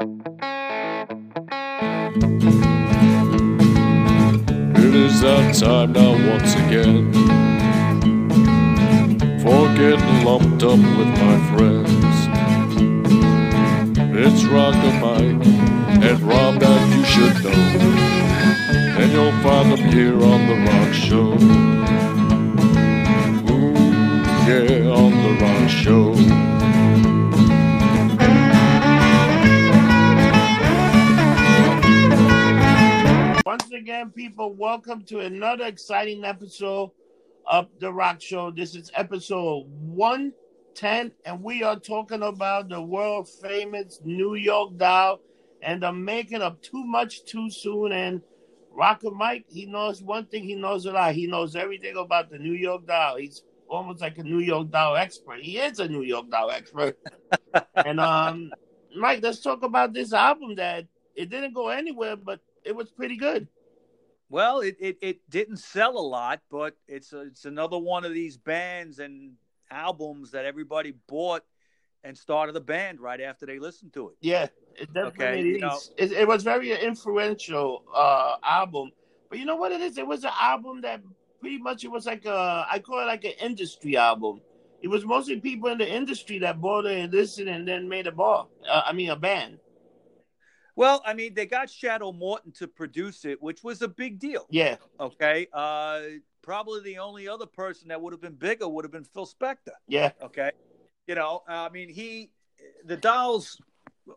It is that time now once again For getting lumped up with my friends. It's Rocker Mike and Rob that you should know. And you'll find them here on The Rock Show. Ooh, yeah, on The Rock Show again, people, welcome to another exciting episode of The Rock Show. This is episode 110, and we are talking about the world famous New York Doll and the making of Too Much Too Soon. And Rocker Mike, he knows one thing, he knows a lot. He knows everything about the New York Doll. He's almost like a New York Doll expert. He is a New York Doll expert. and um, Mike, let's talk about this album that it didn't go anywhere, but it was pretty good. Well, it, it, it didn't sell a lot, but it's a, it's another one of these bands and albums that everybody bought and started a band right after they listened to it. Yeah, it definitely Okay, is. you know- it, it was very influential uh album. But you know what it is? It was an album that pretty much it was like a I call it like an industry album. It was mostly people in the industry that bought it and listened and then made a bar. Uh, I mean a band. Well, I mean, they got Shadow Morton to produce it, which was a big deal. Yeah, Okay, uh, probably the only other person that would have been bigger would have been Phil Spector. yeah, Okay, you know, I mean, he, the Dolls,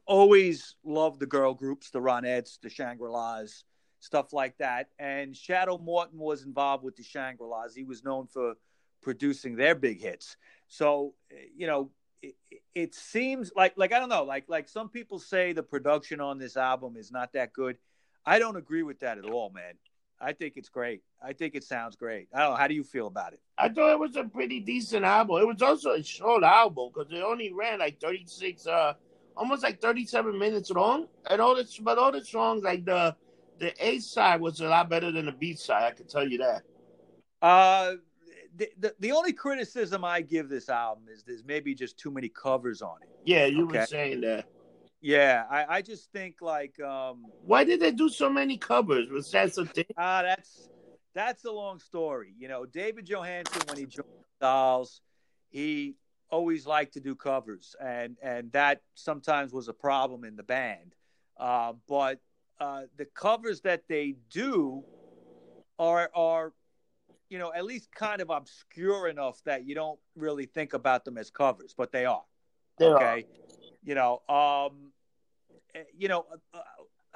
always loved the girl groups, the Ronettes, the Shangri Las, stuff like that. And Shadow Morton was involved with the Shangri Las. He was known for producing their big hits. So, you know, it, it seems like like I don't know, like like some people say the production on this album is not that good. I don't agree with that at all, man. I think it's great. I think it sounds great. I don't know. How do you feel about it? I thought it was a pretty decent album. It was also a short album because it only ran like thirty six, uh, almost like thirty seven minutes long. And all the but all the songs like the the A side was a lot better than the B side. I can tell you that. Uh, the, the the only criticism I give this album is there's maybe just too many covers on it. Yeah, you were saying that. Yeah, I, I just think like um Why did they do so many covers? Was that something? ah that's that's a long story. You know, David Johansen when he joined the Dolls, he always liked to do covers, and and that sometimes was a problem in the band. Uh, but uh, the covers that they do are are you know at least kind of obscure enough that you don't really think about them as covers, but they are. There okay? You know um eh, you know uh,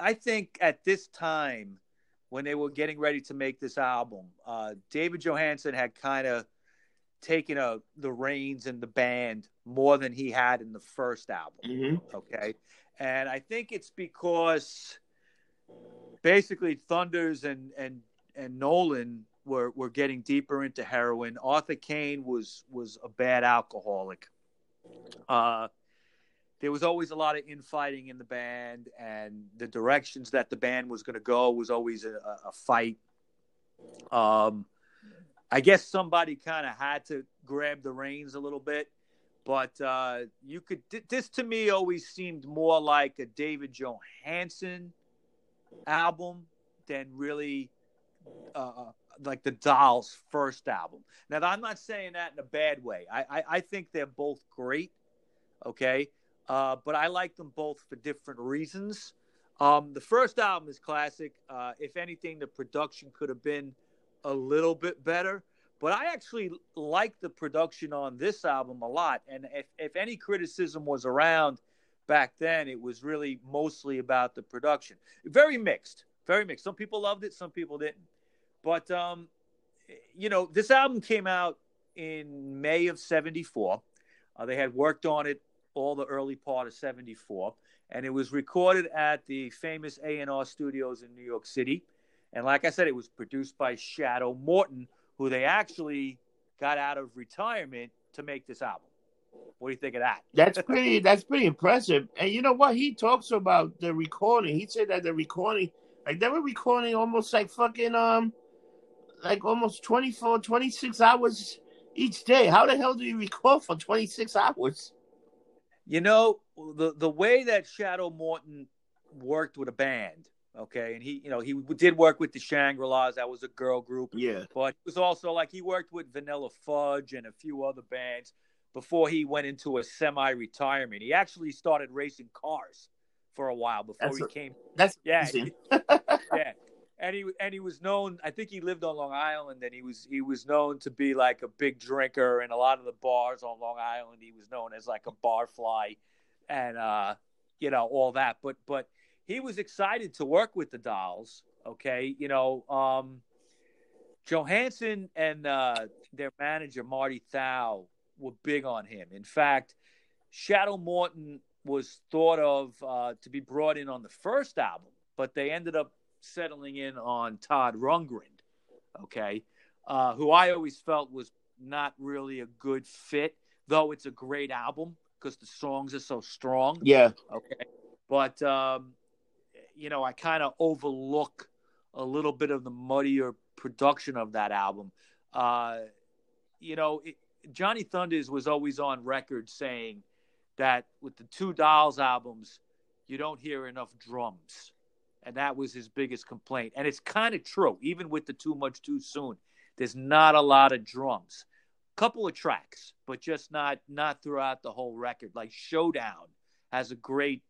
i think at this time when they were getting ready to make this album uh david johansen had kind of taken a the reins in the band more than he had in the first album. Hmm okay? And i think it's because basically thunders and and and nolan were were getting deeper into heroin. Arthur kane was was a bad alcoholic. Uh there was always a lot of infighting in the band and the directions that the band was going to go was always a, a, fight. Um i guess somebody kind of had to grab the reins a little bit but uh, you could this to me always seemed more like a David Johansen album than really uh, like the Dolls' first album. Now, I'm not saying that in a bad way. I I, I think they're both great, okay, uh, but I like them both for different reasons. Um, the first album is classic. Uh, if anything, the production could have been a little bit better. But I actually like the production on this album a lot. And if, if any criticism was around back then, it was really mostly about the production. Very mixed, very mixed. Some people loved it, some people didn't. But, um, you know, this album came out in May of 74. Uh, they had worked on it all the early part of 74. And it was recorded at the famous A&R studios in New York City. And like I said, it was produced by Shadow Morton, who they actually got out of retirement to make this album. What do you think of that? That's pretty. That's pretty impressive. And you know what? He talks about the recording. He said that the recording, like they were recording almost like fucking um, like almost 24, 26 hours each day. How the hell do you record for twenty six hours? You know, the the way that Shadow Morton worked with a band, okay, and he, you know, he did work with the Shangri La's. That was a girl group. Yeah. But it was also like he worked with Vanilla Fudge and a few other bands before he went into a semi-retirement. He actually started racing cars for a while before That's he a- came. That's Yeah, yeah. And he and he was known. I think he lived on Long Island, and he was he was known to be like a big drinker in a lot of the bars on Long Island. He was known as like a barfly, and uh, you know all that. But but he was excited to work with the Dolls. Okay, you know, um, Johansen and uh, their manager Marty Thau were big on him. In fact, Shadow Morton was thought of uh, to be brought in on the first album, but they ended up settling in on Todd Rundgren, okay, uh, who I always felt was not really a good fit, though it's a great album because the songs are so strong. Yeah. Okay. But, um, you know, I kind of overlook a little bit of the muddier production of that album. Uh, you know, it, Johnny Thunders was always on record saying that with the two Dolls albums, you don't hear enough drums. And that was his biggest complaint. And it's kind of true, even with the Too Much Too Soon. There's not a lot of drums. Couple of tracks, but just not not throughout the whole record. Like Showdown has a great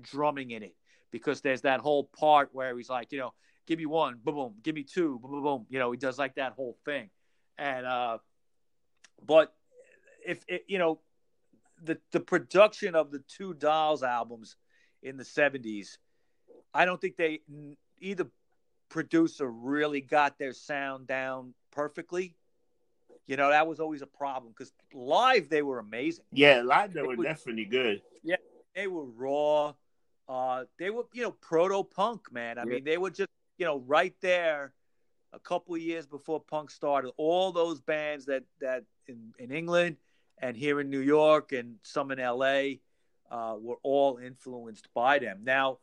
drumming in it because there's that whole part where he's like, you know, give me one, boom, boom, give me two, boom, boom, boom. You know, he does like that whole thing. And uh but if it, you know the the production of the two Dolls albums in the 70s, I don't think they either producer really got their sound down perfectly. You know, that was always a problem because live they were amazing. Yeah, live they It were definitely good. Yeah, they were raw. Uh, they were, you know, proto punk, man. I Yeah. mean, they were just, you know, right there a couple of years before punk started. All those bands that that in, in England and here in New York and some in LA uh, were all influenced by them. Now,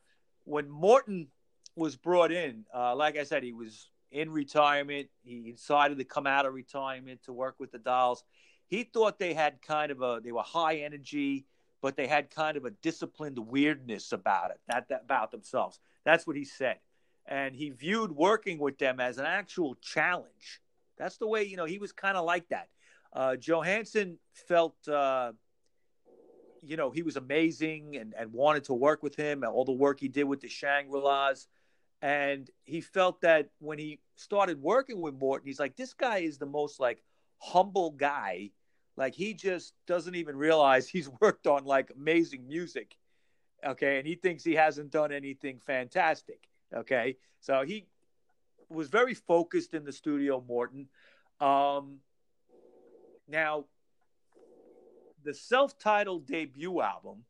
when Morton was brought in, uh, like I said, he was in retirement. He decided to come out of retirement to work with the Dolls. He thought they had kind of a they were high energy, but they had kind of a disciplined weirdness about it, that, that about themselves. That's what he said, and he viewed working with them as an actual challenge. That's the way you know he was kind of like that. Uh, Johansen felt, uh, you know, he was amazing and, and wanted to work with him and all the work he did with the Shangri La's. And he felt that when he started working with Morton, he's like, this guy is the most like humble guy. Like he just doesn't even realize he's worked on like amazing music. Okay. And he thinks he hasn't done anything fantastic. Okay. So he was very focused in the studio, Morton. Um, now, the self-titled debut album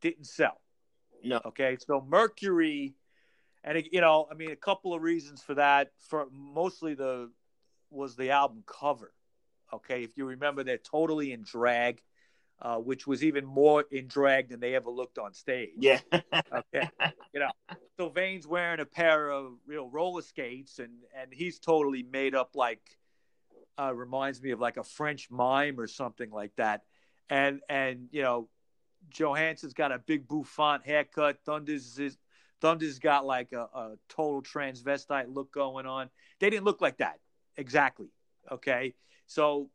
didn't sell. No. Okay, so Mercury, and it, you know, I mean, a couple of reasons for that. For mostly the was the album cover. Okay, if you remember, they're totally in drag, uh, which was even more in drag than they ever looked on stage. Yeah. Okay, you know, Sylvain's wearing a pair of real roller skates, and and he's totally made up like uh, reminds me of like a French mime or something like that. And and you know, Johansen's got a big bouffant haircut. Thunder's is, Thunder's got like a, a total transvestite look going on. They didn't look like that exactly. Okay, so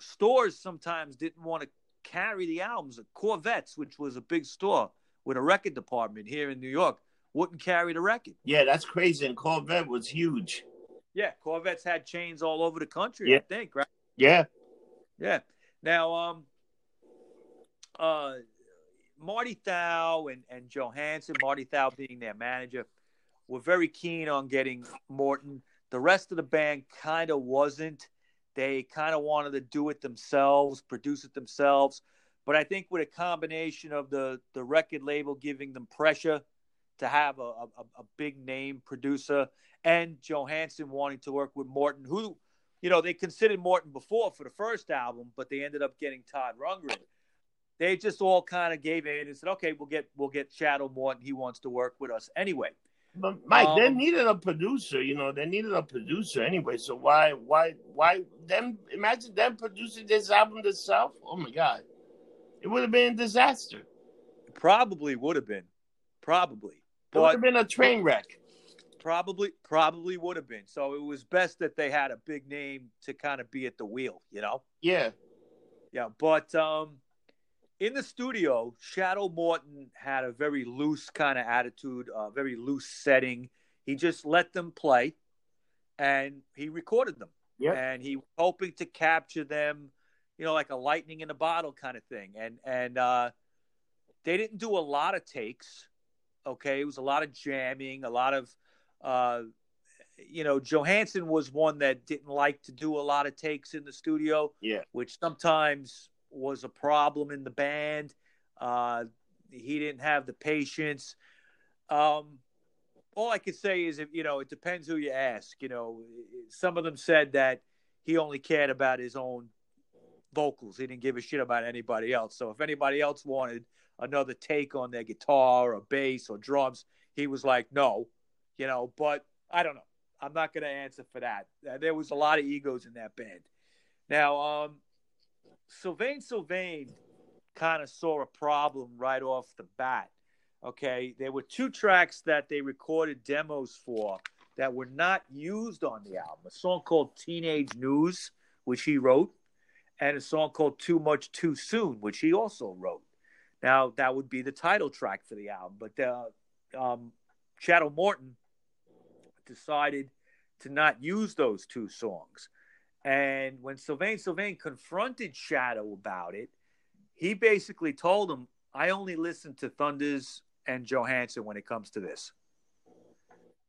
stores sometimes didn't want to carry the albums. Corvettes, which was a big store with a record department here in New York, wouldn't carry the record. yeah, that's crazy. And Corvette was huge. Yeah, Corvettes had chains all over the country. Yeah. I think, right? Yeah. Yeah. Now, um, uh, Marty Thau and, and Johansen, Marty Thau being their manager, were very keen on getting Morton. The rest of the band kind of wasn't. They kind of wanted to do it themselves, produce it themselves. But I think with a combination of the, the record label giving them pressure to have a, a, a big name producer and Johansen wanting to work with Morton, who you know, they considered Morton before for the first album, but they ended up getting Todd Rundgren. They just all kind of gave in and said, "Okay, we'll get we'll get Shadow Morton. He wants to work with us anyway." But Mike, they Um, needed a producer, you know, they needed a producer anyway. So why why why them imagine them producing this album themselves? Oh my god. it would have been a disaster. Probably would have been, probably, It would have been a train wreck. probably probably would have been. So it was best that they had a big name to kind of be at the wheel, you know. Yeah. Yeah, but um, in the studio, Shadow Morton had a very loose kind of attitude, a very loose setting. He just let them play, and he recorded them. Yep. And he was hoping to capture them, you know, like a lightning in a bottle kind of thing. And and uh, they didn't do a lot of takes. Okay, it was a lot of jamming, a lot of, uh, you know, Johansen was one that didn't like to do a lot of takes in the studio Yeah. which sometimes was a problem in the band. Uh, he didn't have the patience. Um, all I could say is, if you know, it depends who you ask. You know, some of them said that he only cared about his own vocals. He didn't give a shit about anybody else. So if anybody else wanted another take on their guitar or bass or drums, he was like, no, you know. But I don't know. I'm not going to answer for that. There was a lot of egos in that band. Now, um, Sylvain Sylvain kind of saw a problem right off the bat. Okay, there were two tracks that they recorded demos for that were not used on the album. A song called Teenage News, which he wrote, and a song called Too Much Too Soon, which he also wrote. Now, that would be the title track for the album, but uh, um, Shadow Morton decided to not use those two songs. And when Sylvain Sylvain confronted Shadow about it, he basically told him, I only listen to Thunders and Johansen when it comes to this.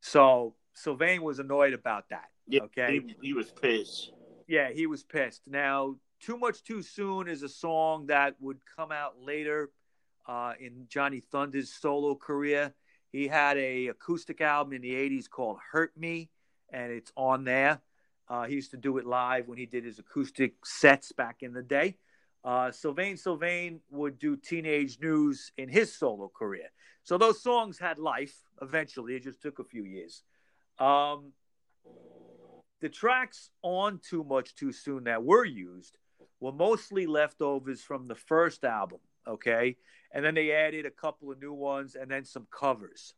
So Sylvain was annoyed about that. Yeah. Okay. He, he was pissed. Yeah, he was pissed. Now, Too Much Too Soon is a song that would come out later uh, in Johnny Thunder's solo career. He had a acoustic album in the 80s called Hurt Me, and it's on there. Uh, he used to do it live when he did his acoustic sets back in the day. Uh, Sylvain Sylvain would do Teenage News in his solo career. So those songs had life eventually. It just took a few years. Um, the tracks on Too Much Too Soon that were used were mostly leftovers from the first album, okay? And then they added a couple of new ones and then some covers.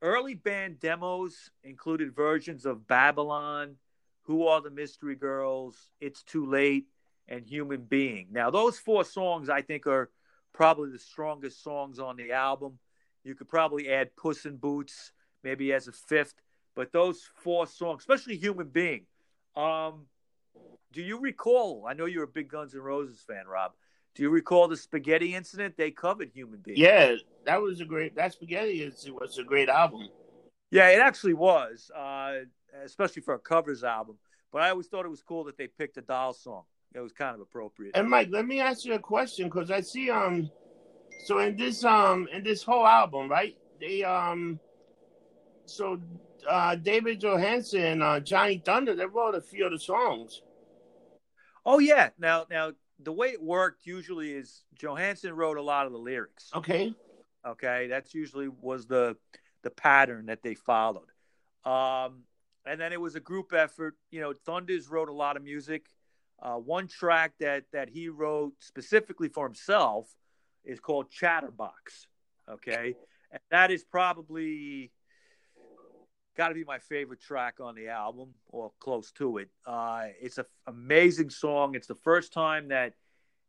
Early band demos included versions of Babylon, Who Are the Mystery Girls, It's Too Late, and Human Being. Now, those four songs I think are probably the strongest songs on the album. You could probably add Puss in Boots maybe as a fifth, but those four songs, especially Human Being. Um, do you recall? I know you're a big Guns N' Roses fan, Rob. Do you recall the spaghetti incident? They covered Human Being. Yeah, that was a great. That spaghetti is was a great album. Yeah, it actually was, uh, especially for a covers album. But I always thought it was cool that they picked a doll song. It was kind of appropriate. And Mike, let me ask you a question because I see um, so in this um in this whole album, right? They um, so uh David Johansen, uh, Johnny Thunder, they wrote a few of the songs. Oh yeah. Now, now the way it worked usually is Johansen wrote a lot of the lyrics. Okay. Okay, that's usually was the the pattern that they followed. Um, and then it was a group effort. You know, Thunders wrote a lot of music. Uh, one track that that he wrote specifically for himself is called Chatterbox. Okay, and that is probably got to be my favorite track on the album or close to it. Uh, it's an amazing song. It's the first time that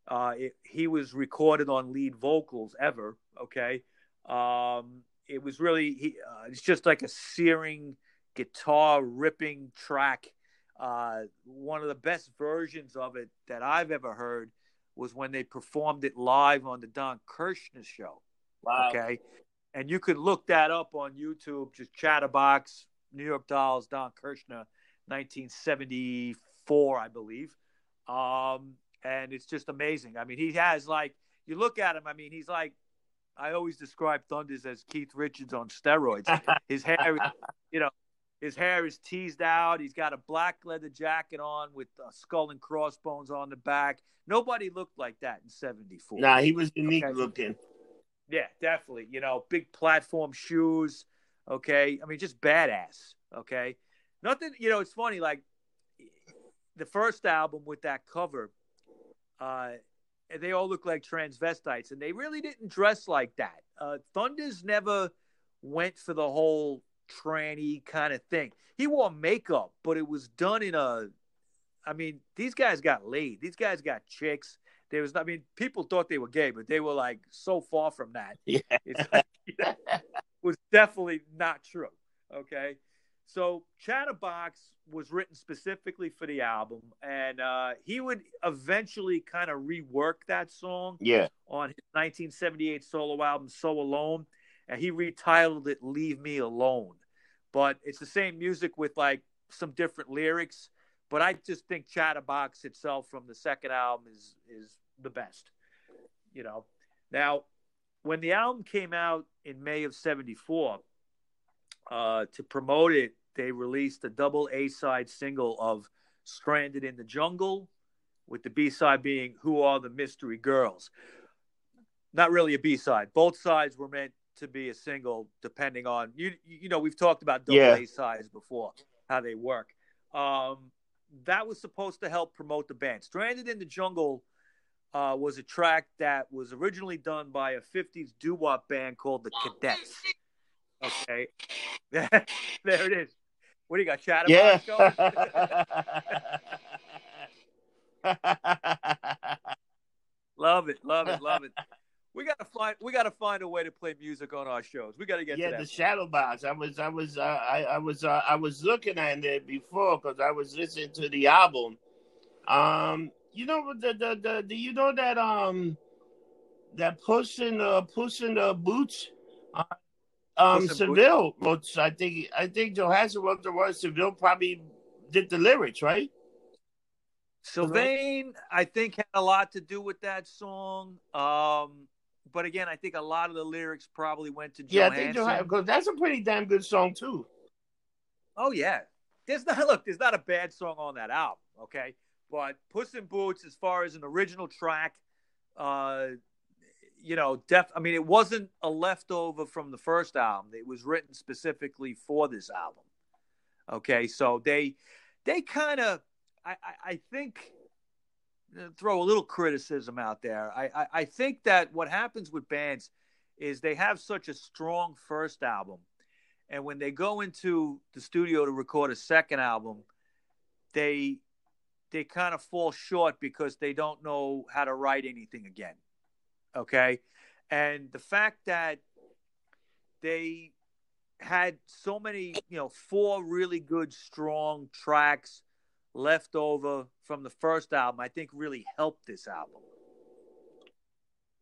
uh, it, he was recorded on lead vocals ever. Okay, um, it was really he, uh, it's just like a searing guitar ripping track. Uh, one of the best versions of it that I've ever heard was when they performed it live on the Don Kirshner show. Wow. Okay. And you could look that up on YouTube, just Chatterbox, New York Dolls, Don Kirshner, 1974, I believe. Um, and it's just amazing. I mean, he has like, you look at him, I mean, he's like, I always describe Thunders as Keith Richards on steroids. His hair, you know, his hair is teased out. He's got a black leather jacket on with a skull and crossbones on the back. Nobody looked like that in 74. Nah, he was unique Okay. looking. Yeah, definitely. You know, big platform shoes. Okay. I mean, just badass. Okay. Nothing, you know, it's funny. Like the first album with that cover, uh, they all look like transvestites, and they really didn't dress like that. Uh, Thunders never went for the whole tranny kind of thing. He wore makeup, but it was done in a. I mean, these guys got laid. These guys got chicks. There was, I mean, people thought they were gay, but they were like so far from that. Yeah. It's like, was definitely not true. Okay. So Chatterbox was written specifically for the album, and uh, he would eventually kind of rework that song Yeah. on his 1978 solo album "So Alone," and he retitled it "Leave Me Alone." But it's the same music with like some different lyrics. But I just think Chatterbox itself from the second album is is the best. You know. Now, when the album came out in May of '74, uh, to promote it, they released a double A side single of "Stranded in the Jungle," with the B side being "Who Are the Mystery Girls." Not really a B side. Both sides were meant to be a single, depending on you. You know, we've talked about double Yeah. A sides before, how they work. Um, that was supposed to help promote the band. "Stranded in the Jungle." Uh, was a track that was originally done by a 50s doo-wop band called the Cadets. Okay. there it is. What do you got? Yeah. Chatterbox going? love it, love it, love it. We gotta find we gotta find a way to play music on our shows. We gotta get yeah, to the shadow box. I was, I was, uh, I, I was, uh, I was looking at it before because I was listening to the album. Um, you know the the the, the you know that um that puss in the puss the boots. Uh, um, in Boots? Seville. I think I think Johansen wrote the words. Seville probably did the lyrics, right? Sylvain, I think, had a lot to do with that song. Um, but again, I think a lot of the lyrics probably went to Yeah, I think Johansen because that's a pretty damn good song too. Oh yeah, there's not look. There's not a bad song on that album. Okay, but Puss in Boots, as far as an original track, uh, you know, def. I mean, it wasn't a leftover from the first album. It was written specifically for this album. Okay, so they they kind of, I, I, I think. Throw a little criticism out there. I, I, I think that what happens with bands is they have such a strong first album and when they go into the studio to record a second album they they kind of fall short because they don't know how to write anything again okay and the fact that they had so many you know four really good strong tracks left over from the first album i think really helped this album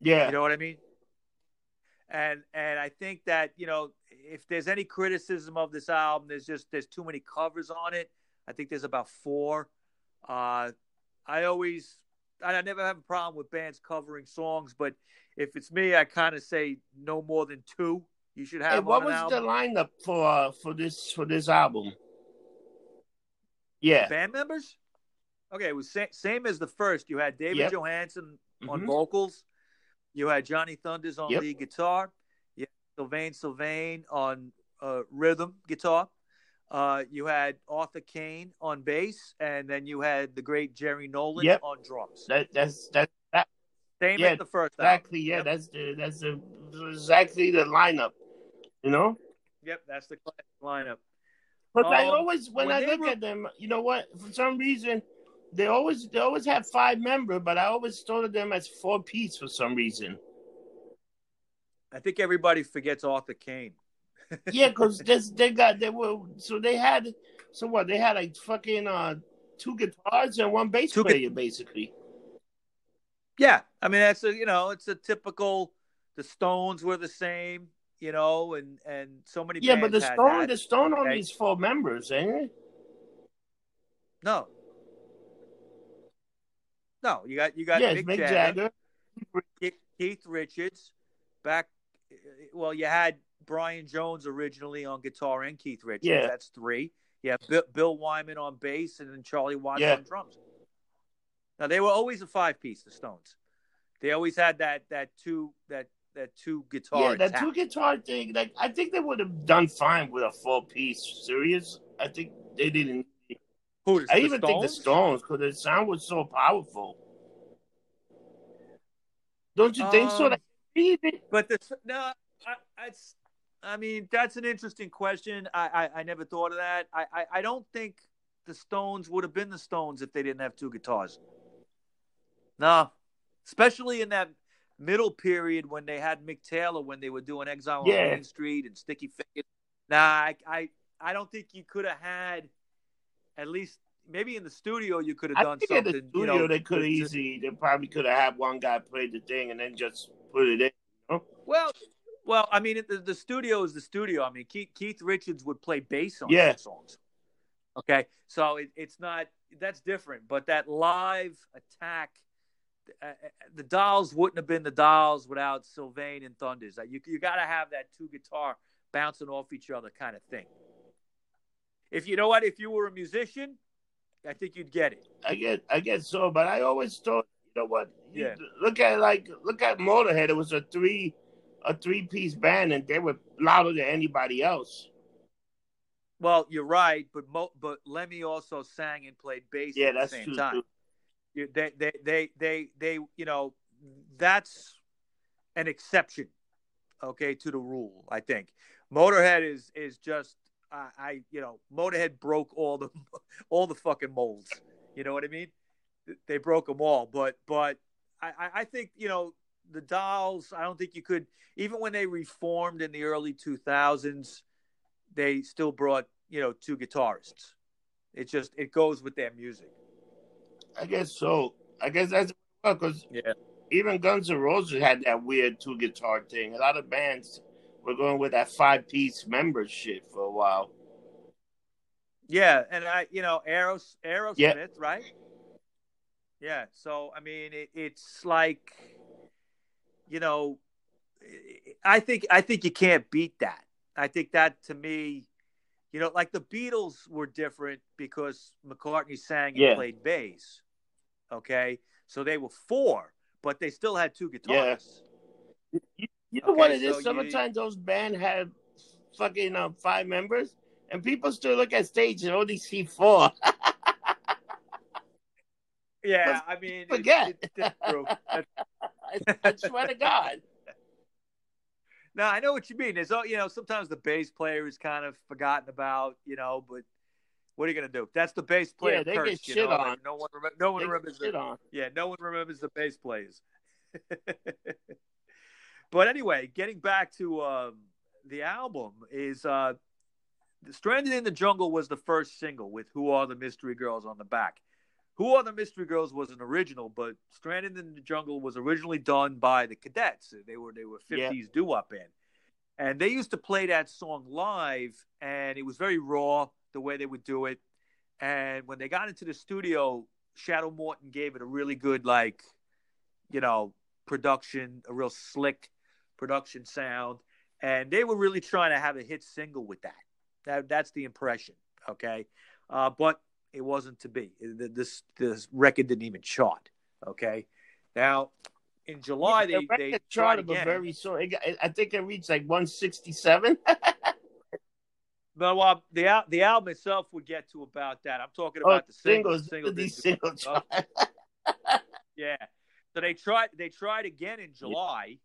Yeah, you know what I mean? And and I think that you know if there's any criticism of this album, there's just there's too many covers on it. I think there's about four. Uh, I always I never have a problem with bands covering songs, but if it's me, I kind of say no more than two. You should have. Hey, what was the lineup for uh, for this for this album? Yeah, band members? Okay, it was sa- same as the first. You had David Yep. Johansen on Mhm. vocals. You had Johnny Thunders on Yep. lead guitar. You had Sylvain Sylvain on uh, rhythm guitar. Uh, you had Arthur Kane on bass, and then you had the great Jerry Nolan Yep. on drums. that that's that, that Same yeah, as the first album. exactly. Yeah, Yep. that's the that's the exactly the lineup. You know, Yep, that's the classic lineup. But I Um, always when, when I look were- at them, you know what? For some reason, they always they always have five member, but I always thought of them as four piece for some reason. I think everybody forgets Arthur Kane. Yeah, because they got they were so they had so what they had like fucking uh two guitars and one bass Two gu- player basically. Yeah, I mean that's a you know it's a typical. The Stones were the same, you know, and and so many. Yeah, but the Stone that. the Stone only okay? is four members, ain't it? No. No, you got you got yes, Mick, Mick Jagger, Jagger. Keith- Keith Richards, back. Well, you had Brian Jones originally on guitar and Keith Richards. Yeah. That's three. Yeah, Bill, Bill Wyman on bass and then Charlie Watts Yeah. on drums. Now they were always a five piece. The Stones. They always had that that two that that two guitar. Yeah, that attack. two guitar thing. Like I think they would have done fine with a four piece. Serious? I think they didn't. Who, I the even think the Stones? Stones because the sound was so powerful. Don't you think so? Um, Like, But the no, I, it's. I mean, that's an interesting question. I, I, I never thought of that. I, I, I don't think the Stones would have been the Stones if they didn't have two guitars. No, especially in that middle period when they had Mick Taylor when they were doing Exile Yeah. on Main Street and Sticky Fingers. Nah, I, I, I don't think you could have had at least maybe in the studio you could have I done think in something. the studio you know, they could have easily, they probably could have had one guy play the thing and then just put it in. Well, well, I mean, the, the studio is the studio. I mean, Keith, Keith Richards would play bass on Yeah. songs. Okay, so it, it's not that's different, but that live attack, uh, uh, the Dolls wouldn't have been the Dolls without Sylvain and Thunders. You you got to have that two guitar bouncing off each other kind of thing. If you know what, if you were a musician, I think you'd get it. I get, I guess so, but I always thought, you know what? Yeah. Look at like, look at Motorhead. It was a three, a three piece band, and they were louder than anybody else. Well, you're right, but Mo, but Lemmy also sang and played bass Yeah, at the that's same true. time. too. They, they, they, they, they, you know, that's an exception, okay, to the rule. I think Motorhead is is just, I, I, you know, Motorhead broke all the all the fucking molds. You know what I mean? They broke them all, but but I- I think you know the Dolls. I don't think you could even when they reformed in the early two thousands, they still brought you know two guitarists. It just it goes with their music. I guess so. I guess that's because Yeah. even Guns N' Roses had that weird two guitar thing. A lot of bands were going with that five piece membership for a while. Yeah, and I, you know, Aeros, Aerosmith, Yeah. right? Yeah. So I mean, it, it's like, you know, I think I think you can't beat that. I think that to me, you know, like the Beatles were different because McCartney sang and Yeah. played bass. Okay, so they were four, but they still had two Yeah. guitarists. You know Okay, what it is? so you- Sometimes those bands have fucking um, five members, and people still look at stage and only see four. Yeah, I mean, forget. it's- it's true. That's I, I swear to God. No, I know what you mean. There's, all you know, sometimes the bass player is kind of forgotten about, you know, but what are you going to do? That's the bass player Yeah, they curse, get you shit know? on. Like, no one, remem- no one They remembers. The, on. yeah, no one remembers the bass players. but anyway, getting back to um, the album is uh, "Stranded in the Jungle" was the first single with "Who Are the Mystery Girls" on the back. Who Are the Mystery Girls was an original, but Stranded in the Jungle was originally done by the Cadets. They were they were Yeah. 50s doo-wop band. And they used to play that song live and it was very raw the way they would do it. And when they got into the studio, Shadow Morton gave it a really good like you know, production, a real slick production sound, and they were really trying to have a hit single with that. That that's the impression, okay? Uh, but it wasn't to be. This this record didn't even chart. Okay, now in July the they they tried charted, but again. very soon. It got, I think it reached like 167. No, well, uh, the al- the album itself would get to about that. I'm talking Oh, about the singles. singles. Single These didn't single oh. much. Yeah. So they tried they tried again in July,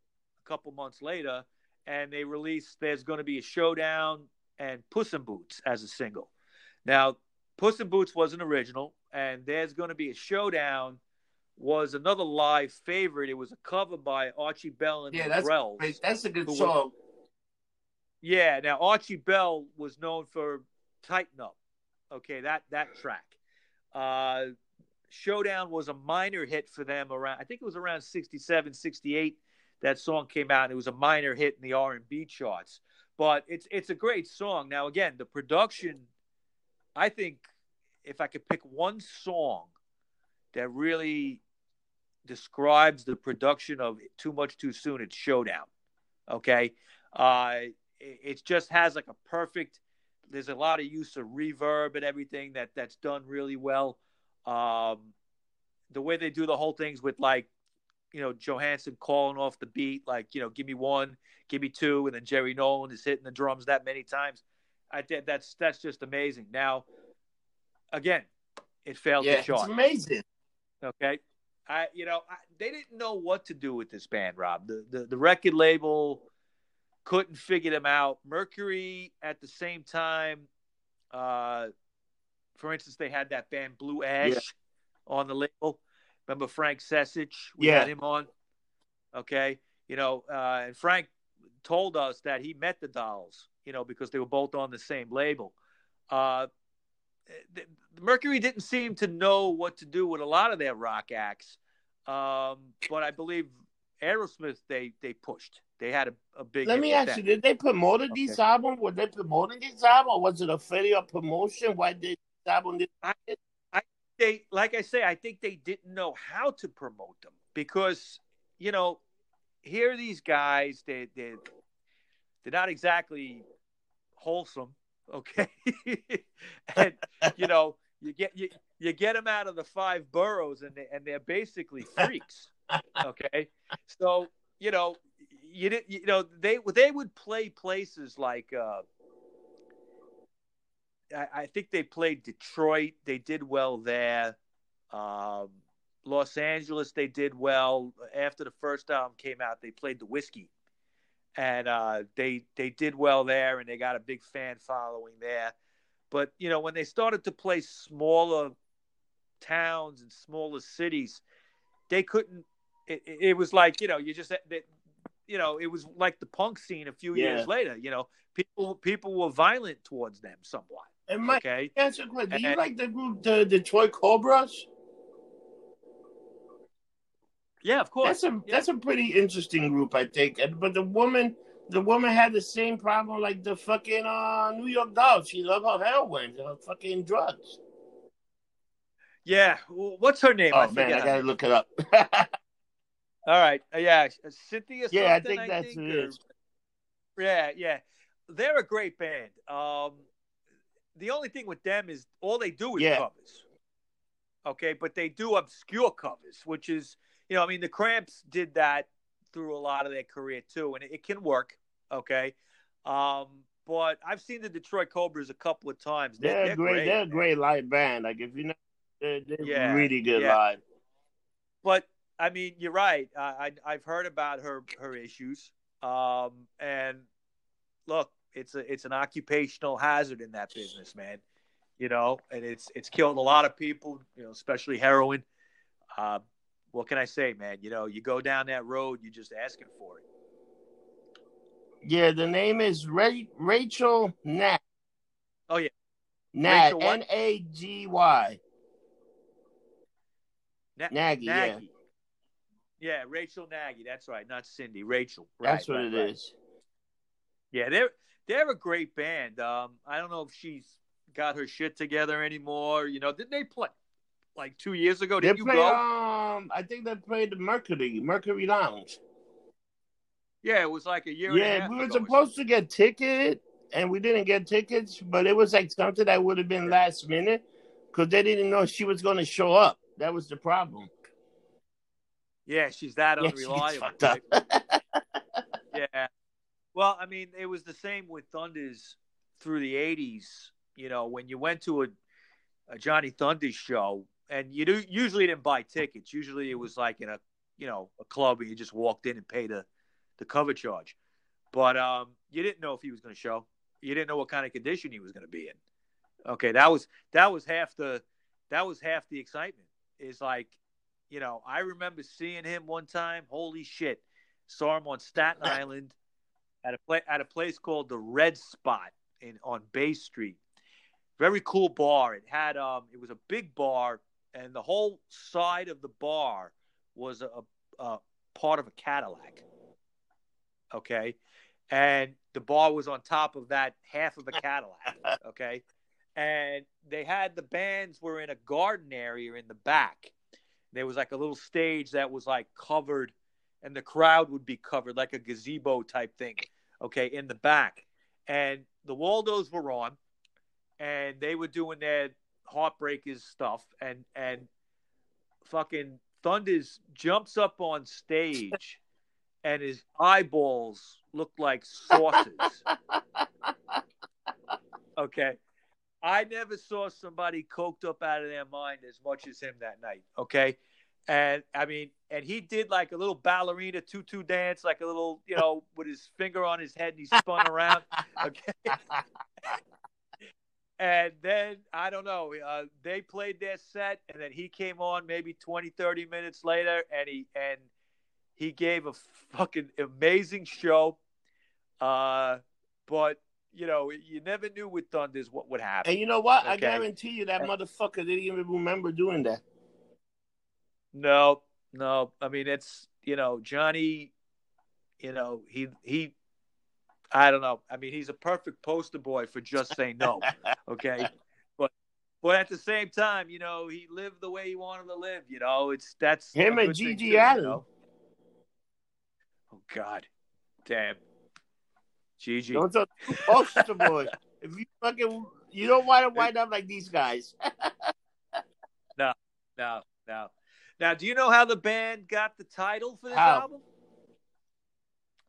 a couple months later, and they released there's gonna be a showdown and Puss in Boots as a single. Now, Puss in Boots was an original, and there's gonna be a showdown was another live favorite. It was a cover by Archie Bell and Yeah, the that's. Wait, That's a good song. Yeah, now Archie Bell was known for Tighten Up. Okay, that that track. Uh Showdown was a minor hit for them around I think it was around 67, 68 that song came out and it was a minor hit in the R&B charts. But it's it's a great song. Now again, the production I think if I could pick one song that really describes the production of Too Much Too Soon, it's Showdown. Okay? Uh it, just has like a perfect there's a lot of use of reverb and everything that that's done really well um the way they do the whole things with like you know johansen calling off the beat like you know give me one give me two and then jerry nolan is hitting the drums that many times i did. that's that's just amazing now again it failed Yeah, to chart it's amazing. Okay. I, you know, I, they didn't know what to do with this band, Rob. The, the the record label couldn't figure them out. Mercury at the same time, uh, for instance, they had that band Blue Ash Yeah. on the label. Remember Frank Secich? We Yeah. had him on. Okay, you know, uh, and Frank told us that he met the Dolls, you know, because they were both on the same label. Uh, the, the Mercury didn't seem to know what to do with a lot of their rock acts, um, but I believe Aerosmith they they pushed. They had a, a big. Let me ask them. you: Did they promote this album? Were they promoting this album, or was it a failure of promotion? Why did this album? Did... they like I say, I think they didn't know how to promote them because you know, here are these guys. They they they're not exactly wholesome, okay? and you know, you get you you get them out of the five boroughs, and they, and they're basically freaks, okay? So you know, you didn't you know they they would play places like. uh I, I think they played Detroit. They did well there. Um, Los Angeles, they did well. After the first album came out, they played the Whiskey, and uh, they they did well there, and they got a big fan following there. But you know, when they started to play smaller towns and smaller cities, they couldn't. It, it was like you know, you just they, you know, it was like the punk scene a few Yeah. years later. You know, people people were violent towards them somewhat. And Mike, Okay. answer a question: Do you And- like the group, the Detroit Cobras? Yeah, of course. That's a Yeah. that's a pretty interesting group, I think. But the woman, the woman had the same problem like the fucking uh, New York Dolls. She loved her heroin, her fucking drugs. Yeah. What's her name? Oh forget man, I gotta look it up. All right. Uh, yeah. Cynthia. yeah, I think that's who it or- Yeah, yeah. They're a great band. Um, the only thing with them is all they do is Yeah. covers. Okay, but they do obscure covers, which is, you know, I mean, the Cramps did that through a lot of their career too, and it, it can work. Okay, um, but I've seen the Detroit Cobras a couple of times. They're, They're, they're great. great. They're a great live band. Like if you know, they're, they're Yeah, really good yeah. live. but I mean, you're right. I, I I've heard about her her issues. Um, and look, it's a it's an occupational hazard in that business, man. You know, and it's it's killed a lot of people. You know, especially heroin. Uh, what can I say, man? You know, you go down that road, you're just asking for it. Yeah, the name is Ra- Rachel Nat. Oh, yeah. Nat? N A G Y. Na- Nagy, yeah. Nagy. Yeah, Rachel Nagy. That's right, not Cindy. Rachel. Right, That's what right, it right. is. Yeah, they're they're a great band. Um, I don't know if she's got her shit together anymore. You know, didn't they play like two years ago? They Did you play. go? Um, I think they played the Mercury, Mercury Lounge. yeah, it was like a year. a Yeah, half we were supposed to get ticket, and we didn't get tickets. But it was like something that would have been last minute because they didn't know she was going to show up. That was the problem. Yeah, she's that Yeah, unreliable. right? yeah. Well, I mean, it was the same with Thunders through the '80s. You know, when you went to a, a Johnny Thunders show, and you do usually didn't buy tickets. Usually, it was like in a you know a club, and you just walked in and paid the the cover charge. But um, you didn't know if he was going to show. You didn't know what kind of condition he was going to be in. Okay, that was that was half the that was half the excitement. Is like, you know, I remember seeing him one time. Holy shit! Saw him on Staten Island at a pla- at a place called the Red Spot in on Bay Street. Very cool bar. It had um, it was a big bar, and the whole side of the bar was a, a part of a Cadillac. Okay, and the bar was on top of that half of a Cadillac. Okay, and they had the bands were in a garden area in the back. There was like a little stage that was like covered, and the crowd would be covered like a gazebo type thing. Okay, in the back, and the Waldos were on, and they were doing their heartbreakers stuff, and and fucking Thunders jumps up on stage, and his eyeballs look like saucers. okay. I never saw somebody coked up out of their mind as much as him that night. Okay. And I mean, and he did like a little ballerina tutu dance, like a little, you know, with his finger on his head and he spun around. Okay. And then I don't know, uh, they played their set and then he came on maybe 20, 30 minutes later and he and he gave a fucking amazing show. Uh, but you know, you never knew with Thunders what would happen. And you know what? Okay. I guarantee you that motherfucker didn't even remember doing that. No, no. I mean, it's you know Johnny. You know he he. I don't know. I mean, he's a perfect poster boy for just saying no. Okay, but but at the same time, you know, he lived the way he wanted to live. You know, it's that's Him and Gigi too, you know? Oh God, damn, Gigi. Don't poster boy. If you fucking you don't want to wind up like these guys. No, no, no. Now, do you know how the band got the title for this How? album?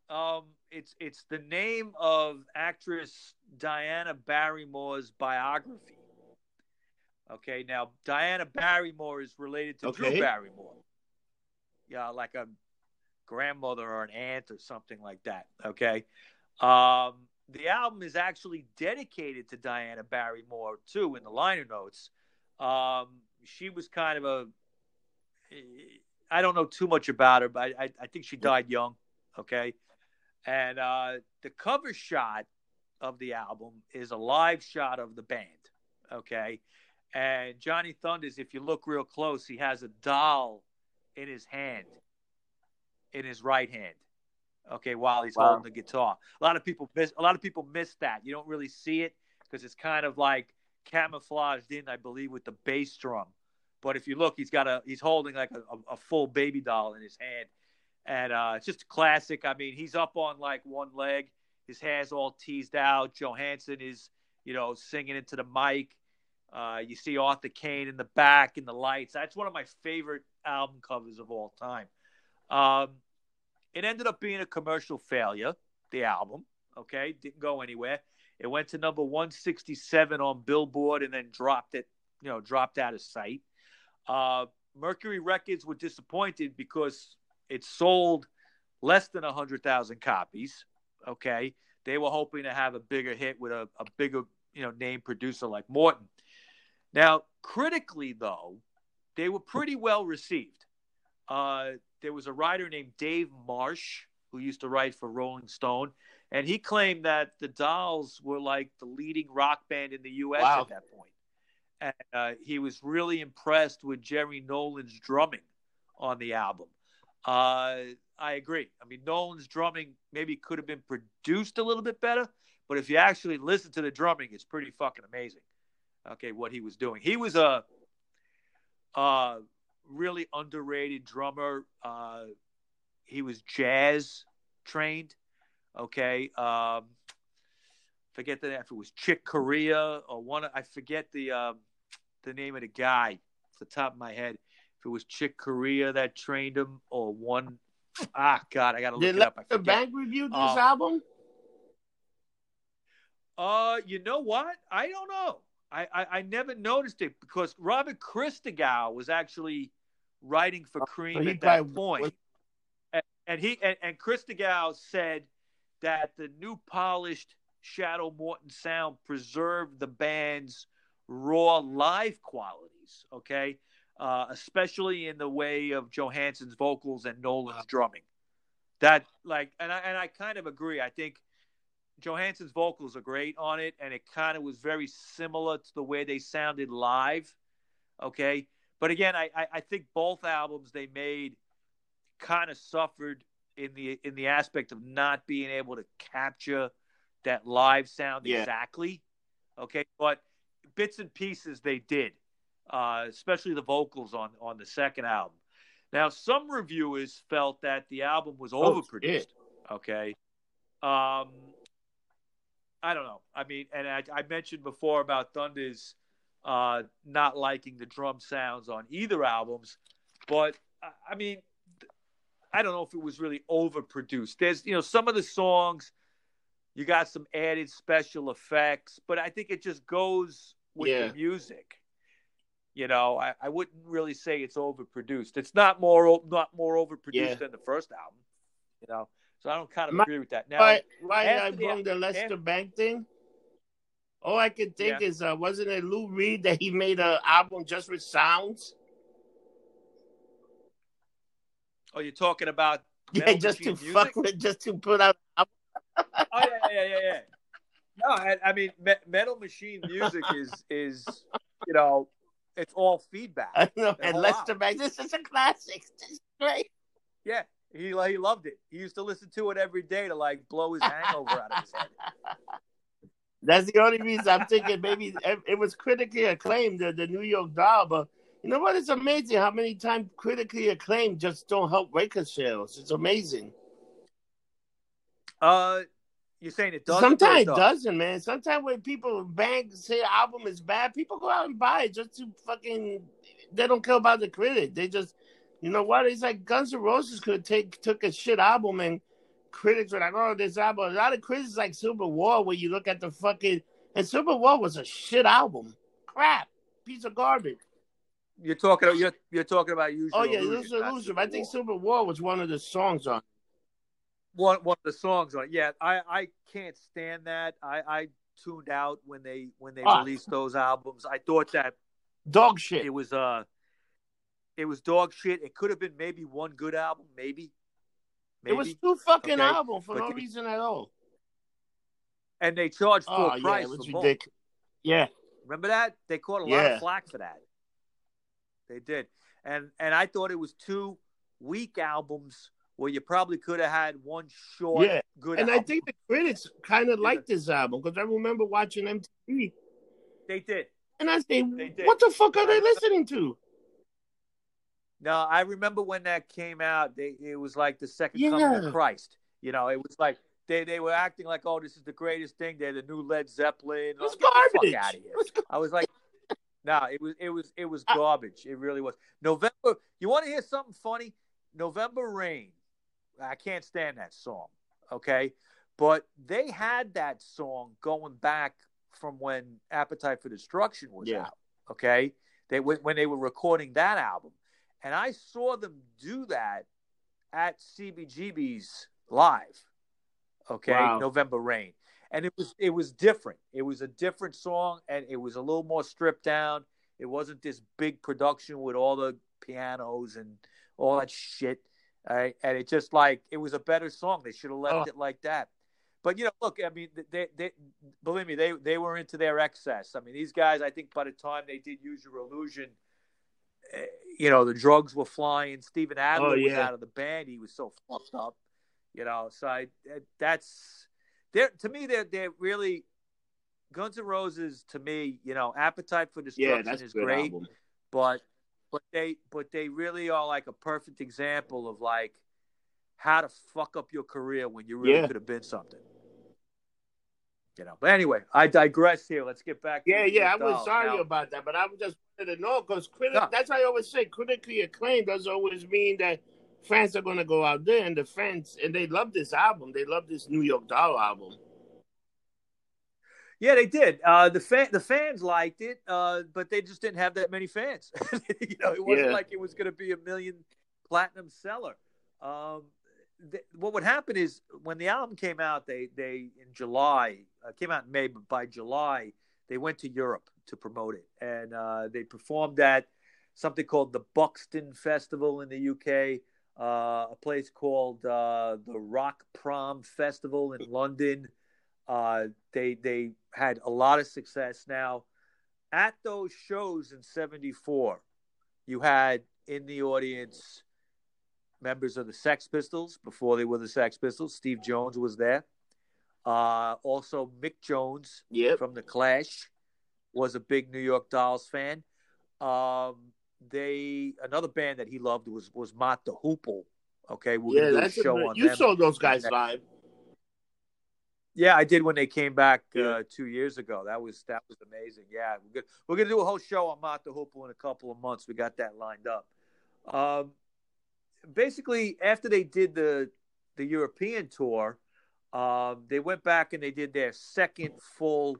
Um, it's it's the name of actress Diana Barrymore's biography. Okay, now Diana Barrymore is related to Okay. Drew Barrymore. Yeah, like a grandmother or an aunt or something like that. Okay. Um, the album is actually dedicated to Diana Barrymore too in the liner notes. Um, she was kind of a I don't know too much about her, but I, I think she died young. Okay. And uh, the cover shot of the album is a live shot of the band. Okay. And Johnny Thunders, if you look real close, he has a doll in his hand, in his right hand. Okay, while he's Wow. holding the guitar. A lot of people miss a lot of people miss that. You don't really see it because it's kind of like camouflaged in, I believe, with the bass drum. But if you look, he's got a he's holding like a, a, a full baby doll in his hand, and uh, it's just a classic. I mean, he's up on like one leg, his hair's all teased out. Johansen is you know singing into the mic. Uh, you see Arthur Kane in the back in the lights. That's one of my favorite album covers of all time. Um, it ended up being a commercial failure. The album, okay, didn't go anywhere. It went to number 167 on Billboard and then dropped it, you know, dropped out of sight. Uh, Mercury Records were disappointed because it sold less than 100,000 copies. Okay. They were hoping to have a bigger hit with a, a bigger, you know, name producer like Morton. Now, critically, though, they were pretty well received. Uh, there was a writer named Dave Marsh who used to write for Rolling Stone, and he claimed that the Dolls were like the leading rock band in the U.S. Wow. at that point. And uh, he was really impressed with Jerry Nolan's drumming on the album. Uh, I agree. I mean, Nolan's drumming maybe could have been produced a little bit better, but if you actually listen to the drumming, it's pretty fucking amazing. Okay, what he was doing. He was a uh, really underrated drummer. Uh, he was jazz trained. Okay. Um, forget that if it was Chick Corea or one. I forget the um, the name of the guy off the top of my head. If it was Chick Corea that trained him or one. Ah, God, I got to look Did it up. I the bank review this Um, album? Uh, you know what? I don't know. I, I, I never noticed it because Robert Christgau was actually writing for Creem Oh, he at that point. was- And, and he and, and Christgau said that the new polished Shadow Morton sound preserved the band's raw live qualities. Okay, uh, especially in the way of Johansen's vocals and Nolan's drumming. That like, and I and I kind of agree. I think Johansen's vocals are great on it, and it kind of was very similar to the way they sounded live. Okay, but again, I I, I think both albums they made kind of suffered in the in the aspect of not being able to capture that live sound Yeah. exactly. Okay, but bits and pieces they did, uh, especially the vocals on on the second album. Now, some reviewers felt that the album was Oh, overproduced. shit. Okay, um, I don't know. I mean, and I, I mentioned before about Thunder's uh, not liking the drum sounds on either albums, but I- I mean, I don't know if it was really overproduced. There's, you know, some of the songs you got some added special effects, but I think it just goes with Yeah. the music. You know, I, I wouldn't really say it's overproduced. It's not more not more overproduced Yeah. than the first album. You know, so I don't kind of My- agree with that. Now, Why, why I after the- brought the Lester after- Bangs thing? All I could think Yeah. is, uh, wasn't it Lou Reed that he made an album just with sounds? oh, you're talking about Yeah, just to Machine fuck with, just to put out. oh yeah, yeah, yeah, yeah. No, I, I mean, Me- Metal Machine Music is is you know, it's all feedback. I know, and Lester album. This is a classic. This is great. Yeah, he he loved it. He used to listen to it every day to like blow his hangover out of his head. That's the only reason I'm thinking maybe it it was critically acclaimed, the, the New York Doll. But you know what? It's amazing how many times critically acclaimed just don't help record sales. It's amazing. Uh, you're saying it doesn't. Sometimes it doesn't, man. Sometimes when people bang say album is bad, people go out and buy it just to fucking. They don't care about the critic. They just, you know what? It's like Guns N' Roses could take took a shit album and critics were like, "Oh, this album." A lot of critics like Civil War, where you look at the fucking and Civil War was a shit album, crap, piece of garbage. You're talking. You're you're talking about usual. Oh yeah, illusion, Loser Loser. I think War. Civil War was one of the songs on. One one of the songs on. it. Yeah, I I can't stand that. I I tuned out when they when they Ah. released those albums. I thought that Dog shit. it was uh it was dog shit. It could have been maybe one good album, maybe. It was two fucking Okay, albums for but no they- reason at all. and they charged full Oh yeah, price it was for both. ridiculous. Yeah. Remember that? They caught a lot of flack for that. They did. And and I thought it was two weak albums where you probably could have had one short Yeah. good And I think the critics kind of Yeah. liked this album because I remember watching MTV they did. and I say, "What the fuck are they listening to?" No, I remember when that came out. They it was like the second coming of Christ. You know, it was like they, they were acting like, oh, this is the greatest thing. They're the new Led Zeppelin. It was Oh, garbage. out of here. Gar- I was like, no, it was it was it was I- garbage. It really was. November. You want to hear something funny? November Rain. I can't stand that song. Okay, but they had that song going back from when Appetite for Destruction was Yeah. out. Okay, they when when they were recording that album, and I saw them do that at CBGB's live. Okay, Wow. November Rain, and it was it was different. It was a different song, and it was a little more stripped down. It wasn't this big production with all the pianos and all that shit. All right, and it just like it was a better song. They should have left Oh. it like that. But you know, look, I mean, they, they, believe me, they they were into their excess. I mean, these guys, I think by the time they did Use Your Illusion, eh, you know, the drugs were flying. Steven Adler Oh, was out of the band. He was so fucked up. You know, so I that's they're to me they're they're really Guns N' Roses to me. You know, Appetite for Yeah, Destruction that's is great album. but but they but they really are like a perfect example of like how to fuck up your career when you really Yeah. could have been something. You know. But anyway, I digress here. Let's get back. Yeah, yeah, I was sorry Now- about that, but I was just wanted to know because critic. No. That's why I always say critically acclaimed doesn't always mean that fans are going to go out there and the fans and they love this album. They love this New York Doll album. Yeah, they did. Uh, the fan, the fans liked it, uh, but they just didn't have that many fans. you know, it wasn't Yeah. like it was going to be a million platinum seller. Um, th- what would happen is when the album came out, they they in July uh, came out in May, but by July they went to Europe to promote it, and uh, they performed at something called the Buxton Festival in the UK, uh, a place called uh, the Rock Prom Festival in London. Uh, they they had a lot of success. Now, at those shows in '74, you had in the audience members of the Sex Pistols before they were the Sex Pistols. Steve Jones was there. Uh, also, Mick Jones Yep. from the Clash was a big New York Dolls fan. Um, they another band that he loved was was Mott the Hoople. Okay, we're Yeah, gonna do a a, show good- on you them. saw those guys live. Yeah, I did when they came back uh, two years ago. That was that was amazing. Yeah, we're good. We're gonna do a whole show on the Hoople in a couple of months. We got that lined up. Um, basically, after they did the the European tour, um, they went back and they did their second full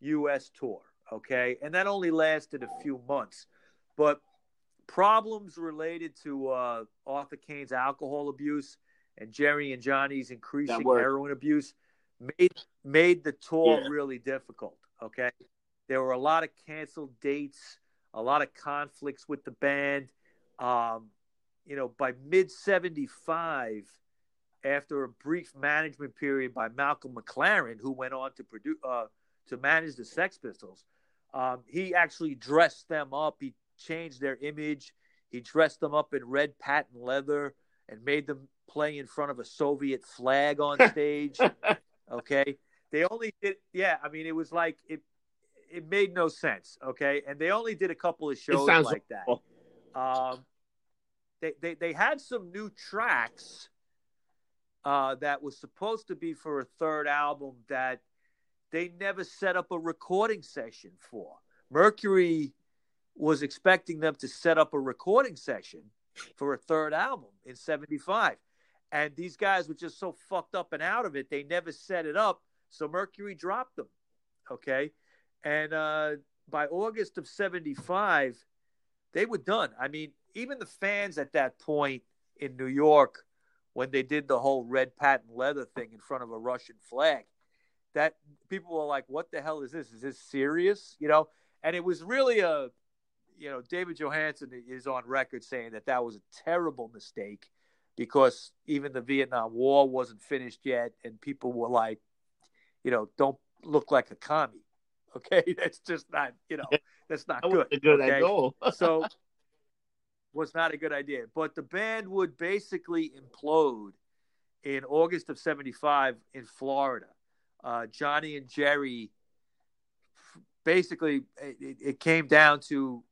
U.S. tour. Okay, and that only lasted a few months. but problems related to uh, Arthur Kane's alcohol abuse and Jerry and Johnny's increasing heroin abuse made made the tour Yeah. really difficult. Okay, there were a lot of canceled dates, a lot of conflicts with the band. Um, you know, by mid '75, after a brief management period by Malcolm McLaren, who went on to produce uh, to manage the Sex Pistols, um, he actually dressed them up. He changed their image. He dressed them up in red patent leather and made them play in front of a Soviet flag on stage. Okay, they only did. Yeah, I mean, it was like it. It made no sense. Okay, and they only did a couple of shows like that. Um, they, they they had some new tracks uh, that was supposed to be for a third album that they never set up a recording session for. Mercury was expecting them to set up a recording session for a third album in 75. And these guys were just so fucked up and out of it, they never set it up. So Mercury dropped them. Okay. And uh, by August of 75, they were done. I mean, even the fans at that point in New York, when they did the whole red patent leather thing in front of a Russian flag, that people were like, "What the hell is this? Is this serious?" You know. And it was really a, you know, David Johansen is on record saying that that was a terrible mistake because even the Vietnam War wasn't finished yet, and people were like, you know, don't look like a commie. Okay, that's just not, you know, that's not That good. a good okay? so was not a good idea. But the band would basically implode in August of 75 in Florida. Uh, Johnny and Jerry basically it, it came down to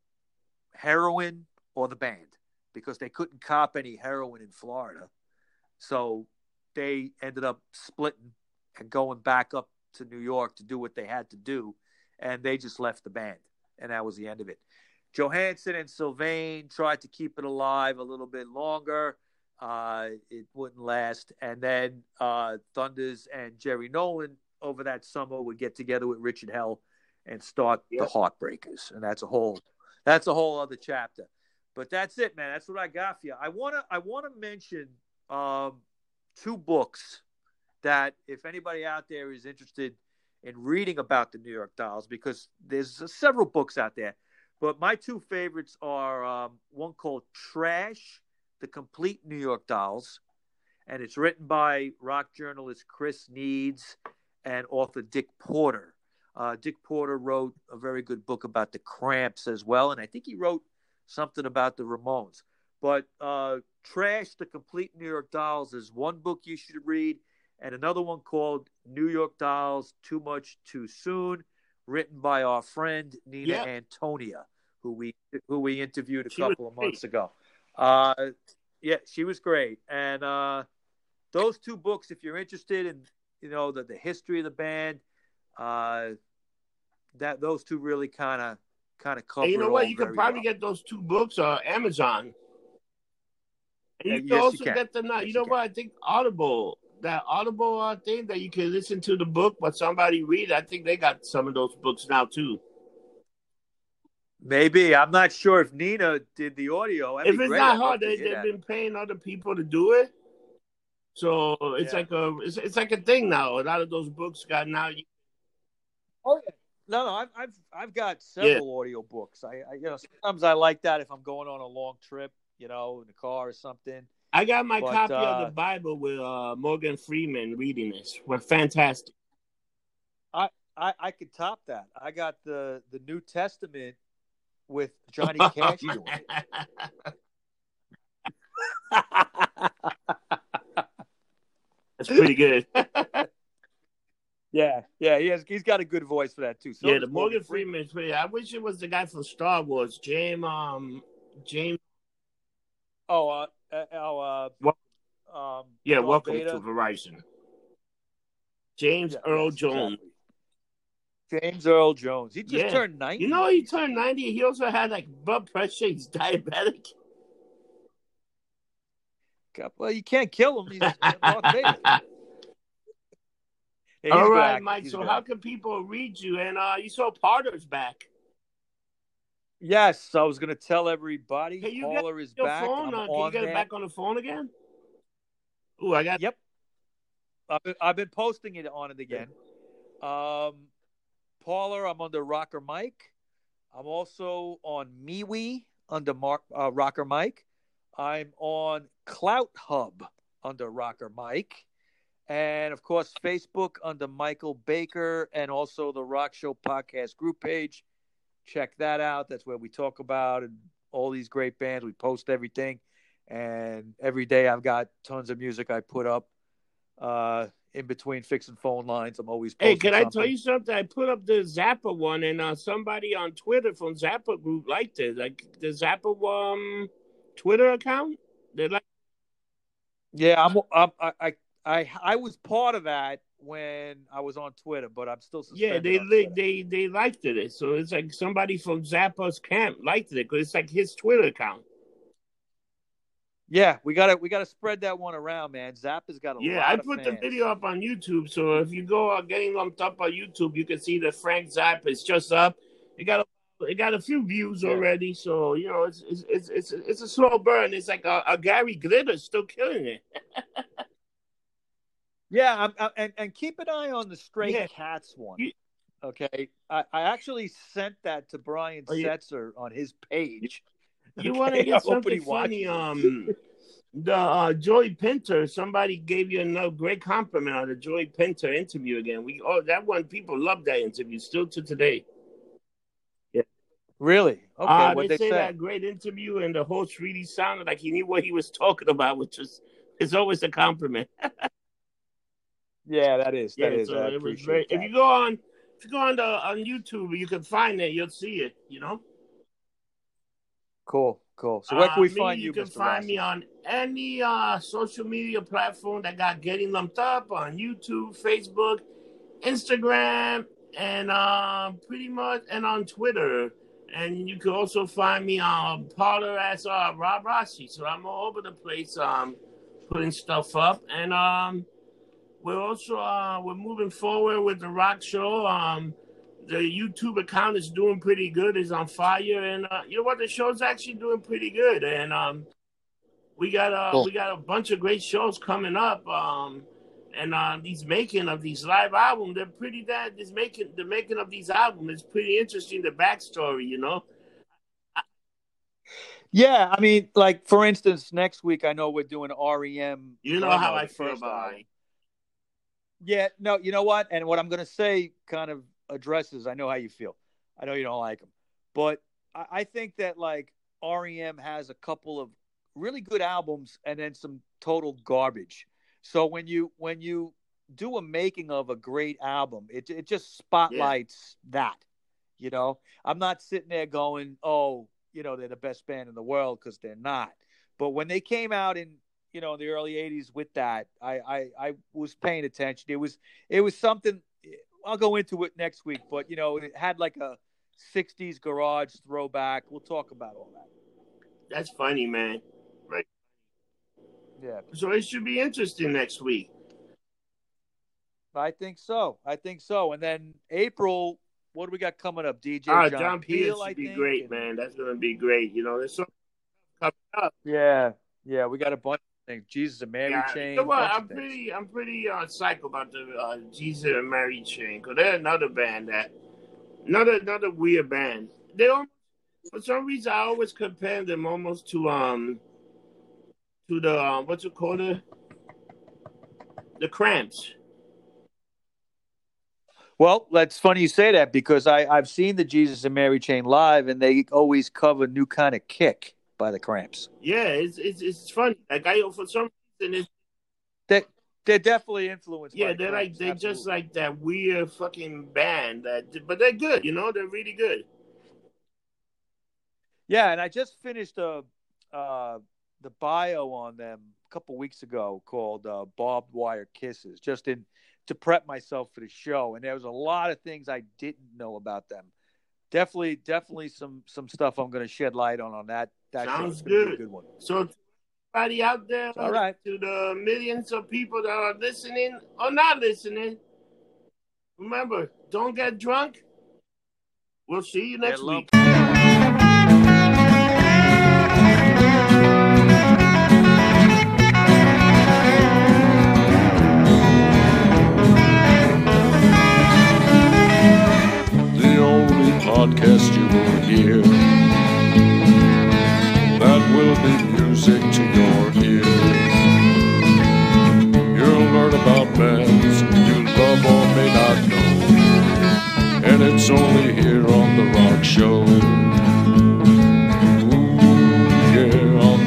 heroin or the band because they couldn't cop any heroin in Florida. So they ended up splitting and going back up to New York to do what they had to do. And they just left the band. And that was the end of it. Johansen and Sylvain tried to keep it alive a little bit longer. Uh, it wouldn't last. And then uh, Thunders and Jerry Nolan over that summer would get together with Richard Hell and start Yep. the Heartbreakers. And that's a whole that's a whole other chapter. But that's it, man. That's what I got for you. I wanna I wanna mention um, two books that if anybody out there is interested in reading about the New York Dolls, because there's several books out there. But my two favorites are um, one called Trash, The Complete New York Dolls, and it's written by rock journalist Kris Needs and author Dick Porter. Uh, Dick Porter wrote a very good book about the Cramps as well, and I think he wrote something about the Ramones. But uh, Trash, The Complete New York Dolls is one book you should read, and another one called New York Dolls Too Much Too Soon, written by our friend Nina Yeah. Antonia, who we who we interviewed a She couple of months great. ago. Uh, yeah, she was great, and uh, those two books, if you're interested in you know the, the history of the band, uh, that those two really kind of kind of cover. And you know it what? You can probably well. get those two books on Amazon. And you Uh, can yes, you also can. get them now. Yes, you know you what? I think Audible, that Audible uh, thing that you can listen to the book, but somebody read. I think they got some of those books now too. Maybe I'm not sure if Nina did the audio. That'd if it's great. not I'd hard, they, they've that. been paying other people to do it. So it's Yeah. like a it's, it's like a thing now. A lot of those books got now. You, Oh yeah. No, no, I've I've I've got several audio books. I, I you know sometimes I like that if I'm going on a long trip, you know, in the car or something. I got my But, copy uh, of the Bible with uh, Morgan Freeman reading this. We're fantastic. I I could top that. I got the the New Testament with Johnny Cash. That's pretty good. yeah, yeah, he has. He's got a good voice for that too. So yeah, the Morgan Freeman is pretty. I wish it was the guy from Star Wars, James. Um, James. Oh, uh, uh, oh, uh, Wel- um, Yeah, welcome Vader. to Verizon. James Yeah, Earl Jones. exactly. James Earl Jones. He just Yeah. turned ninety. You know, he turned ninety. He also had like blood pressure. He's diabetic. God, Well, you can't kill him. He's. Yeah, All right, actor. Mike. He's So good how can people read you? And uh, you saw Potter's back. Yes, I was going to tell everybody. Can you Caller is back. phone? Uh, can you get it back on the phone again? Ooh, I got. Yep. I've been, I've been posting it on it again. Um, Parler, I'm under Rocker Mike. I'm also on MeWe under Mark, uh, Rocker Mike. I'm on CloutHub under Rocker Mike. And of course, Facebook under Michael Baker and also the Rock Show podcast group page. Check that out. That's where we talk about and all these great bands. We post everything. And every day I've got tons of music I put up uh, in between fixing phone lines. I'm always Hey, can I something. tell you something? I put up the Zappa one, and uh, somebody on Twitter from Zappa group liked it. Like the Zappa um Twitter account. They like. Yeah, I'm, I'm I, I I I was part of that when I was on Twitter, but I'm still Yeah, they li- they they liked it. So it's like somebody from Zappa's camp liked it because it's like his Twitter account. Yeah, we gotta we gotta spread that one around, man. Zappa's got a Yeah, I put the video up on YouTube. So if you go uh, getting lumped up on YouTube, you can see that Frank Zappa is just up. It got a it got a few views Yeah. already. So you know, it's it's it's it's, it's a slow burn. It's like a, a Gary Glitter still killing it. Yeah, I'm, i and and keep an eye on the Stray Yeah. Cats one. Okay, I, I actually sent that to Brian Oh, yeah. Setzer on his page. You Okay, want to get something funny? Um, the uh, Joey Pinter. Somebody gave you a great compliment on the Joey Pinter interview again. We oh that one people love that interview still to today. Yeah, really? Okay, uh, what they, they say say? that great interview and the host really sounded like he knew what he was talking about, which is is always a compliment. Yeah, that is. Yeah, That is. so I it was appreciate very. that. If you go on, if you go on the on YouTube, you can find it. You'll see it. You know. Cool, cool. So where can Uh, we find you, You can Mr. find Rossi? me on any uh, social media platform that got getting lumped up on YouTube, Facebook, Instagram, and uh, pretty much and on Twitter. And you can also find me on Parler as uh, Rob Rossi. So I'm all over the place, um, putting stuff up. And um, we're also uh, we're moving forward with the Rock Show. Um, the YouTube account is doing pretty good. Is on fire, and uh, you know what? The show's actually doing pretty good, and um, we got uh, Cool. we got a bunch of great shows coming up. Um, and uh, these making of these live albums, they're pretty. That this making the making of these albums is pretty interesting. The backstory, you know. Yeah, I mean, like for instance, next week I know we're doing REM. You know how I feel first about it. Yeah, no, you know what? And what I'm going to say kind of addresses, I know how you feel. I know you don't like them. But I, I think that like REM has a couple of really good albums and then some total garbage. So when you when you do a making of a great album, it it just spotlights that. You know, I'm not sitting there going, "Oh, you know, they're the best band in the world" because they're not. But when they came out in you know in the early '80s with that, I, I I was paying attention. It was it was something. I'll go into it next week, but you know, it had like a '60s garage throwback. We'll talk about all that. That's funny, man. Right. Yeah, So it should be interesting next week. I think so. I think so. And then April, what do we got coming up? DJ Ah, John, John Peel, Peel should be great, man. That's gonna be great. You know, there's so coming up. Yeah, yeah, we got a bunch of things. Jesus and Mary Yeah, Chain. you know what? I'm pretty, I'm pretty uh, psyched about the uh, Jesus and Mary Chain because they're another band that, another another weird band. They almost, for some reason, I always compare them almost to um, to the um, what's it called it, the Cramps. Well, that's funny you say that because I I've seen the Jesus and Mary Chain live, and they always cover "New Kind of Kick" by the Cramps. Yeah, it's it's it's funny. Like I for some reason it's They they're definitely influenced. yeah by they're like they're just like that weird fucking band that, but they're good. You know, they're really good. Yeah, and I just finished a uh, the bio on them a couple weeks ago called uh, "Barbed Wire Kisses," just in to prep myself for the show, and there was a lot of things I didn't know about them. Definitely, definitely some some stuff I'm going to shed light on on that. That Sounds show's gonna be a good. good one. So, everybody out there, All right. to the millions of people that are listening or not listening, remember, don't get drunk. We'll see you next week. Podcast you will hear. That will be music to your ears. You'll learn about bands you love or may not know. And it's only here on The Rock Show. Ooh, yeah, on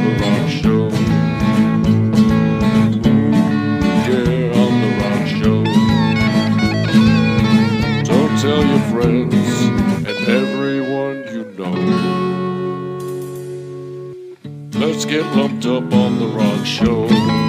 get lumped up on the rock show.